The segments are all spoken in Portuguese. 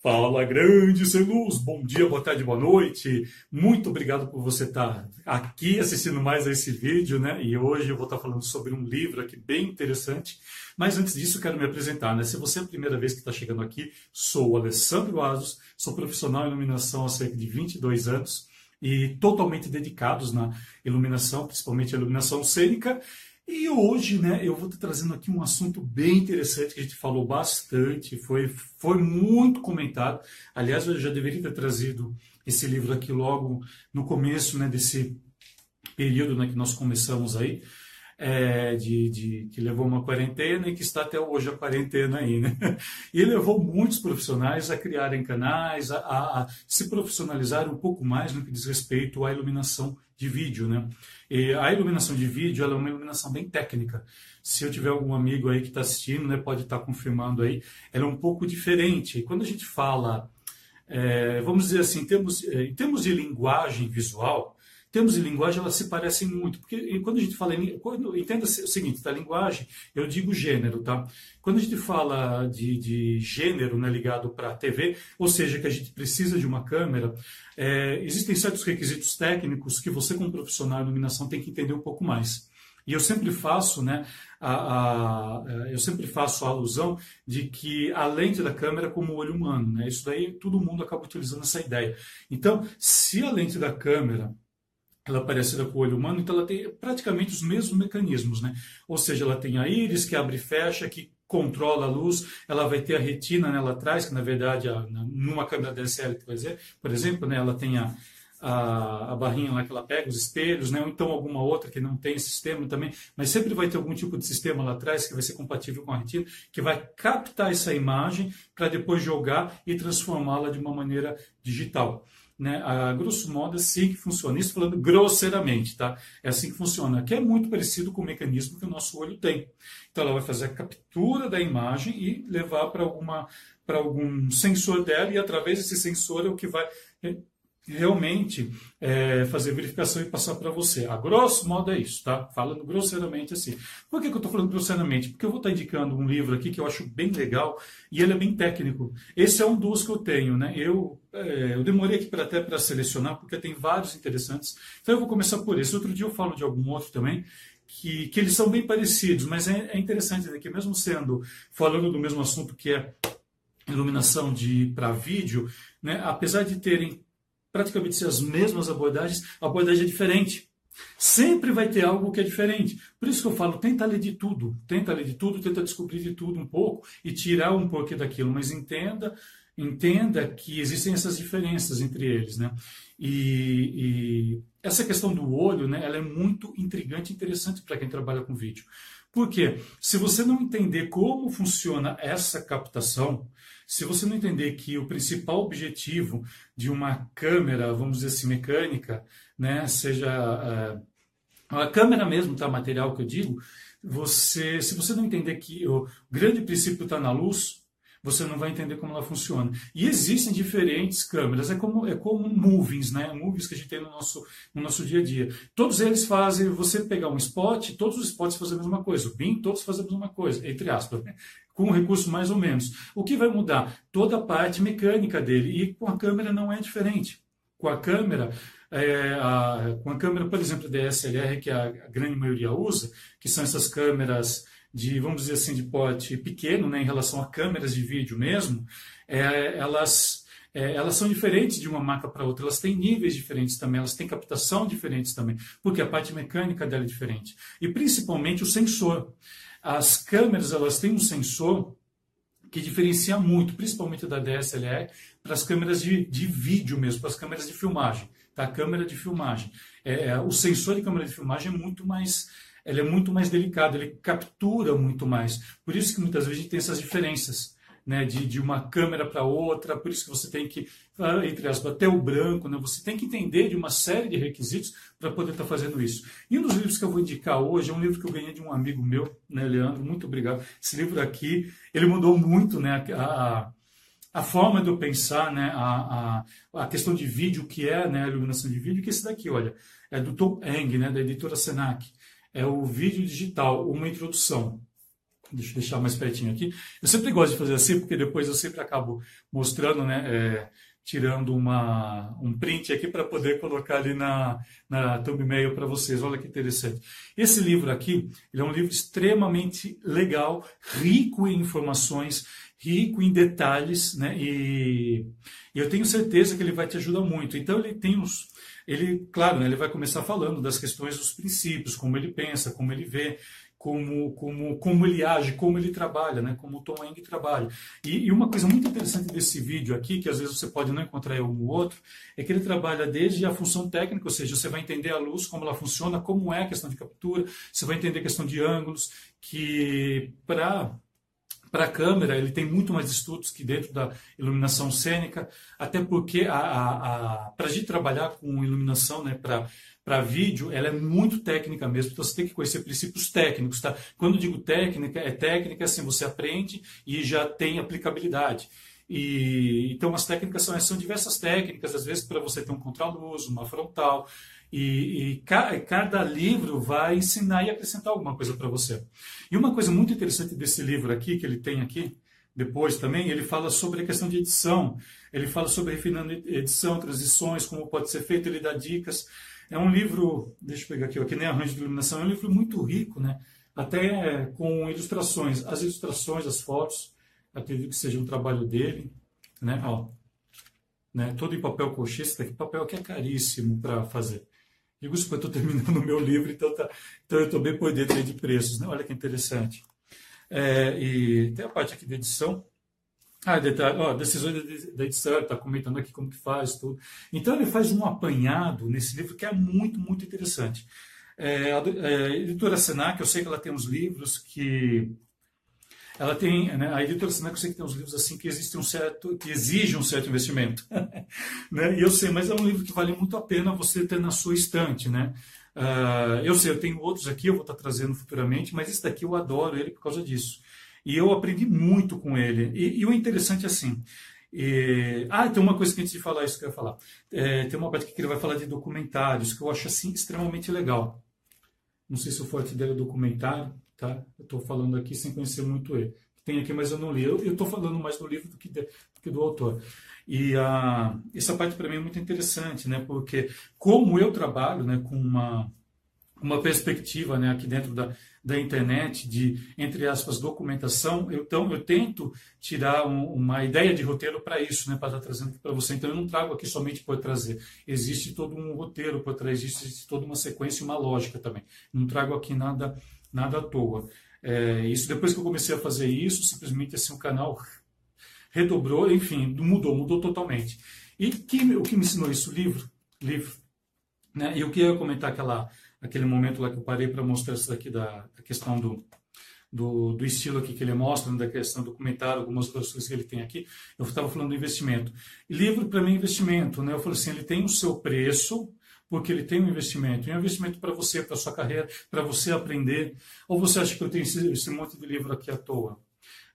Fala grande sem luz, bom dia, boa tarde, boa noite. Muito obrigado por você estar aqui assistindo mais a esse vídeo, né? E hoje eu vou estar falando sobre um livro aqui bem interessante. Mas antes disso, quero me apresentar, né? Se você é a primeira vez que está chegando aqui, sou Alessandro Asos, sou profissional em iluminação há cerca de 22 anos e totalmente dedicados na iluminação, principalmente a iluminação cênica. E hoje, né, eu vou estar trazendo aqui um assunto bem interessante que a gente falou bastante, foi, foi muito comentado. Aliás, eu já deveria ter trazido esse livro aqui logo no começo, né, desse período né, que nós começamos aí, é, de, de, que levou uma quarentena e que está até hoje a quarentena aí, né? E levou muitos profissionais a criarem canais, a, a, a se profissionalizar um pouco mais no que diz respeito à iluminação de vídeo, né? E a iluminação de vídeo é uma iluminação bem técnica. Se eu tiver algum amigo aí que está assistindo, né, pode estar tá confirmando aí, ela é um pouco diferente. E quando a gente fala, é, vamos dizer assim, em termos, é, em termos de linguagem visual, termos de linguagem elas se parecem muito, porque quando a gente fala em, quando, entenda o seguinte, da linguagem, eu digo gênero, tá? Quando a gente fala de, de gênero né, ligado para a TV, ou seja, que a gente precisa de uma câmera, é, existem certos requisitos técnicos que você como profissional de iluminação tem que entender um pouco mais. E eu sempre faço, né, a, a, eu sempre faço a alusão de que a lente da câmera é como o olho humano, né? Isso daí todo mundo acaba utilizando essa ideia. Então, se a lente da câmera ela é parecida com o olho humano, então ela tem praticamente os mesmos mecanismos, né? Ou seja, ela tem a íris que abre e fecha, que controla a luz, ela vai ter a retina nela atrás, que na verdade, a, numa câmera DSL, por exemplo, né, ela tem a, a, a, barrinha lá que ela pega, os espelhos, né? ou então alguma outra que não tem sistema também, mas sempre vai ter algum tipo de sistema lá atrás que vai ser compatível com a retina, que vai captar essa imagem para depois jogar e transformá-la de uma maneira digital né, a grosso modo, é assim que funciona. Isso falando grosseiramente, tá? É assim que funciona, que é muito parecido com o mecanismo que o nosso olho tem. Então, ela vai fazer a captura da imagem e levar para alguma para algum sensor dela e através desse sensor é o que vai realmente é, fazer verificação e passar para você. A grosso modo é isso, tá? Falando grosseiramente assim. Por que, que eu estou falando grosseiramente? Porque eu vou estar tá indicando um livro aqui que eu acho bem legal e ele é bem técnico. Esse é um dos que eu tenho, né? Eu, é, eu demorei aqui pra, até para selecionar, porque tem vários interessantes. Então eu vou começar por esse. Outro dia eu falo de algum outro também, que, que eles são bem parecidos, mas é, é interessante né, que mesmo sendo, falando do mesmo assunto que é iluminação de para vídeo, né, apesar de terem praticamente ser as mesmas abordagens, a abordagem é diferente. Sempre vai ter algo que é diferente. Por isso que eu falo, tenta ler de tudo, tenta ler de tudo, tenta descobrir de tudo um pouco e tirar um pouco daquilo, mas entenda, entenda que existem essas diferenças entre eles, né? E, e essa questão do olho, né, ela é muito intrigante e interessante para quem trabalha com vídeo. Porque se você não entender como funciona essa captação, se você não entender que o principal objetivo de uma câmera, vamos dizer assim, mecânica, né, seja uh, a câmera mesmo, tá, material que eu digo, você, se você não entender que o grande princípio está na luz, você não vai entender como ela funciona. E existem diferentes câmeras, é como, é como movies, né? Movies que a gente tem no nosso, no nosso dia a dia. Todos eles fazem, você pegar um spot, todos os spots fazem a mesma coisa. O BIM, todos fazem a mesma coisa, entre aspas, né? com um recurso mais ou menos. O que vai mudar? Toda a parte mecânica dele. E com a câmera não é diferente. Com a câmera, é, a, com a câmera, por exemplo, DSLR, que a grande maioria usa, que são essas câmeras de, vamos dizer assim, de porte pequeno, né, em relação a câmeras de vídeo mesmo, é, elas, é, elas são diferentes de uma marca para outra, elas têm níveis diferentes também, elas têm captação diferentes também, porque a parte mecânica dela é diferente. E principalmente o sensor. As câmeras, elas têm um sensor que diferencia muito, principalmente da DSLR, para as câmeras de, de vídeo mesmo, para as câmeras de filmagem. Tá? Câmera de filmagem. É, é o sensor de câmera de filmagem é muito mais ele é muito mais delicado, ele captura muito mais. Por isso que muitas vezes a gente tem essas diferenças. Né, de, de uma câmera para outra, por isso que você tem que, ah, entre aspas, até o branco, né, você tem que entender de uma série de requisitos para poder estar tá fazendo isso. E um dos livros que eu vou indicar hoje é um livro que eu ganhei de um amigo meu, né, Leandro, muito obrigado. Esse livro aqui, ele mudou muito né, a, a, a forma de eu pensar, né, a, a, a questão de vídeo, que é né, a iluminação de vídeo, que é esse daqui, olha, é do Tom Eng, né, da editora Senac é o vídeo digital, uma introdução. Deixa eu deixar mais pertinho aqui. Eu sempre gosto de fazer assim, porque depois eu sempre acabo mostrando, né? É, tirando uma, um print aqui para poder colocar ali na, na thumbnail para vocês. Olha que interessante. Esse livro aqui, ele é um livro extremamente legal, rico em informações, rico em detalhes, né? E, e eu tenho certeza que ele vai te ajudar muito. Então ele tem os ele, claro, né, ele vai começar falando das questões dos princípios, como ele pensa, como ele vê, como, como, como ele age, como ele trabalha, né? como o Tom Eng trabalha. E, e, uma coisa muito interessante desse vídeo aqui, que às vezes você pode não encontrar em algum outro, é que ele trabalha desde a função técnica, ou seja, você vai entender a luz, como ela funciona, como é a questão de captura, você vai entender a questão de ângulos, que para para a câmera, ele tem muito mais estudos que dentro da iluminação cênica, até porque a, a, a para a gente trabalhar com iluminação né, para vídeo, ela é muito técnica mesmo, então você tem que conhecer princípios técnicos. Tá? Quando digo técnica, é técnica assim, você aprende e já tem aplicabilidade. E, então, as técnicas são, são diversas técnicas, às vezes para você ter um contraluz, uma frontal, e, e ca, cada livro vai ensinar e acrescentar alguma coisa para você. E uma coisa muito interessante desse livro aqui, que ele tem aqui, depois também, ele fala sobre a questão de edição, ele fala sobre refinando edição, transições, como pode ser feito, ele dá dicas. É um livro, deixa eu pegar aqui, aqui nem arranjo de iluminação, é um livro muito rico, né? até com ilustrações. As ilustrações, as fotos, acredito que seja um trabalho dele. Né? Ó, né? Todo em papel cochê, esse daqui, papel aqui é caríssimo para fazer. Digo isso porque eu estou terminando o meu livro, então, tá, então eu estou bem por dentro de preços. Né? Olha que interessante. É, e tem a parte aqui de edição. Ah, detalhe, ó, decisões da edição, está comentando aqui como que faz, tudo. Então ele faz um apanhado nesse livro que é muito, muito interessante. É, a, é, a editora Senac, eu sei que ela tem uns livros que ela tem, né, a editora eu sei que tem uns livros assim que existe um certo, que exige um certo investimento, né? E eu sei, mas é um livro que vale muito a pena você ter na sua estante, né? Uh, eu sei, eu tenho outros aqui, eu vou estar trazendo futuramente, mas esse daqui eu adoro ele por causa disso. E eu aprendi muito com ele. E, e o interessante é assim, e, ah, tem uma coisa que antes de falar isso que eu ia falar. É, tem uma parte que ele vai falar de documentários, que eu acho assim extremamente legal. Não sei se o forte dele é documentário, tá? Eu estou falando aqui sem conhecer muito ele. Tem aqui, mas eu não li. Eu estou falando mais do livro do que, de, do, que do autor. E ah, essa parte para mim é muito interessante, né? Porque como eu trabalho, né, com uma uma perspectiva, né, aqui dentro da, da internet de entre aspas documentação, eu, então eu tento tirar um, uma ideia de roteiro para isso, né, para estar trazendo para você. Então eu não trago aqui somente por trazer. Existe todo um roteiro por trás, existe toda uma sequência e uma lógica também. Não trago aqui nada nada à toa. É, isso depois que eu comecei a fazer isso, simplesmente assim o canal redobrou, enfim, mudou, mudou totalmente. E que, o que me ensinou isso? Livro, livro. Né? E eu queria comentar aquela, aquele momento lá que eu parei para mostrar isso daqui da, da questão do, do, do, estilo aqui que ele mostra, né, da questão do comentário, algumas outras coisas que ele tem aqui. Eu estava falando do investimento. Livro, para mim, é investimento. Né? Eu falei assim, ele tem o seu preço, porque ele tem um investimento. E é um investimento para você, para sua carreira, para você aprender. Ou você acha que eu tenho esse, esse monte de livro aqui à toa?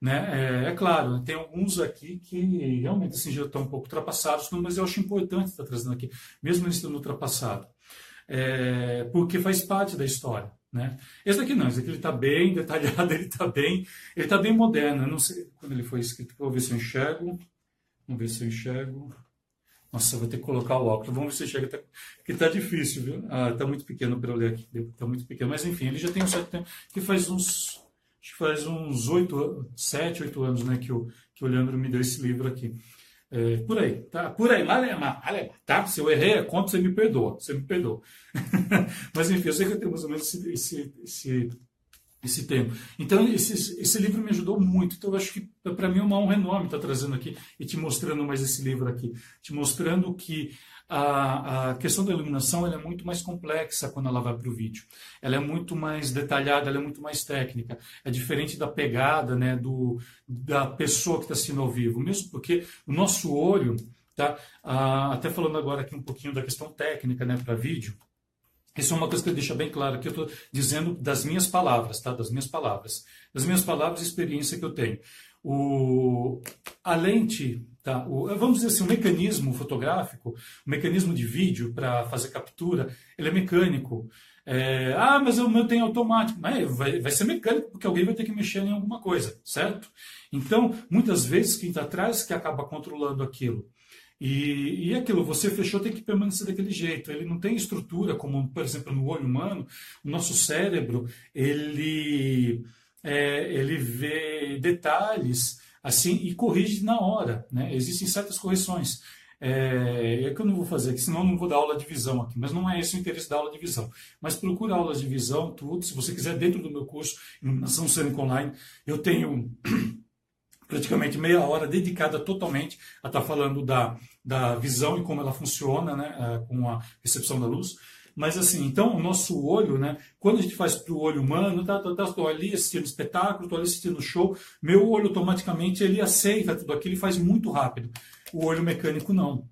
Né? É, é, claro, tem alguns aqui que realmente assim, já estão um pouco ultrapassados, mas eu acho importante estar trazendo aqui, mesmo eles estando ultrapassados, é, porque faz parte da história. Né? Esse daqui não, esse aqui ele está bem detalhado, ele está bem, ele está bem moderno. Eu não sei quando ele foi escrito, vou ver se eu enxergo. Vamos ver se eu enxergo. Nossa, vou ter que colocar o óculos. Vamos ver se chega. Tá, que tá difícil, viu? Ah, tá muito pequeno para eu ler aqui. Tá muito pequeno. Mas enfim, ele já tem um certo tempo. Que faz uns. Acho que faz uns oito, sete, oito anos, né? Que o, que o Leandro me deu esse livro aqui. É, por aí, tá? Por aí, malema, malema, tá? Se eu errei a conta, você me perdoa. Você me perdoa. Mas enfim, eu sei que eu tenho mais ou menos esse, esse, esse esse tempo. Então, esse, esse livro me ajudou muito. Então, eu acho que para mim é uma honra enorme estar trazendo aqui e te mostrando mais esse livro aqui. Te mostrando que a, a questão da iluminação é muito mais complexa quando ela vai para o vídeo. Ela é muito mais detalhada, ela é muito mais técnica. É diferente da pegada né, do, da pessoa que está assistindo ao vivo. Mesmo porque o nosso olho, tá, ah, até falando agora aqui um pouquinho da questão técnica né, para vídeo, isso é uma coisa que eu deixo bem claro que eu estou dizendo das minhas palavras, tá? Das minhas palavras. Das minhas palavras e experiência que eu tenho. O, a lente, Tá? O, vamos dizer assim, o mecanismo fotográfico, o mecanismo de vídeo para fazer captura, ele é mecânico. É, ah, mas o meu tem automático. Mas vai, vai ser mecânico, porque alguém vai ter que mexer em alguma coisa, certo? Então, muitas vezes, quem está atrás que acaba controlando aquilo. E, e aquilo, você fechou, tem que permanecer daquele jeito. Ele não tem estrutura, como, por exemplo, no olho humano, o nosso cérebro, ele, é, ele vê detalhes assim e corrige na hora. Né? Existem certas correções. É, é que eu não vou fazer aqui, senão eu não vou dar aula de visão aqui, mas não é esse o interesse da aula de visão. Mas procura aulas de visão, tudo. Se você quiser, dentro do meu curso, Iluminação Cênica Online, eu tenho praticamente meia hora dedicada totalmente a estar tá falando da, da visão e como ela funciona né, é, com a recepção da luz. Mas assim, então o nosso olho, né? Quando a gente faz para o olho humano, tá, tá, tá, estou ali assistindo espetáculo, estou ali assistindo show, meu olho automaticamente ele aceita tudo aquilo e faz muito rápido. O olho mecânico não.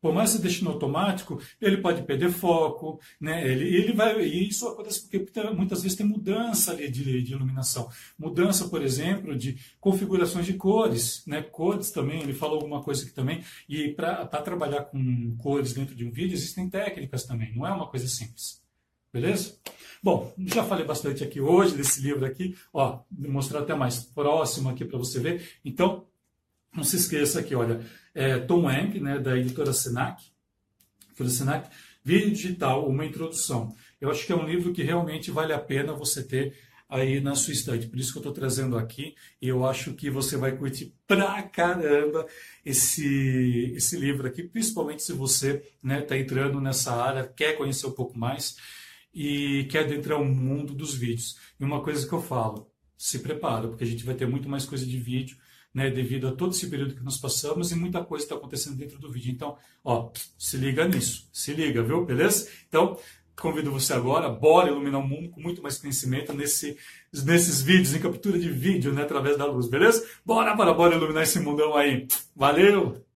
Por mais que você deixe no automático, ele pode perder foco, né? Ele, ele vai, e isso acontece porque muitas vezes tem mudança ali de, de iluminação. Mudança, por exemplo, de configurações de cores, né? Cores também, ele falou alguma coisa aqui também. E para trabalhar com cores dentro de um vídeo, existem técnicas também, não é uma coisa simples. Beleza? Bom, já falei bastante aqui hoje desse livro aqui, ó, vou mostrar até mais próximo aqui para você ver. Então, não se esqueça aqui, olha, é, Tom Wang, né, da editora Senac, editora Senac, Vídeo Digital, uma introdução. Eu acho que é um livro que realmente vale a pena você ter aí na sua estante. Por isso que eu estou trazendo aqui e eu acho que você vai curtir pra caramba esse, esse livro aqui, principalmente se você está né, tá entrando nessa área, quer conhecer um pouco mais e quer adentrar o mundo dos vídeos. E uma coisa que eu falo, se prepara, porque a gente vai ter muito mais coisa de vídeo né, devido a todo esse período que nós passamos e muita coisa está acontecendo dentro do vídeo. Então, ó, se liga nisso, se liga, viu? Beleza? Então, convido você agora, bora iluminar o mundo com muito mais conhecimento nesse, nesses vídeos, em captura de vídeo, né, através da luz, beleza? Bora, bora, bora iluminar esse mundão aí. Valeu!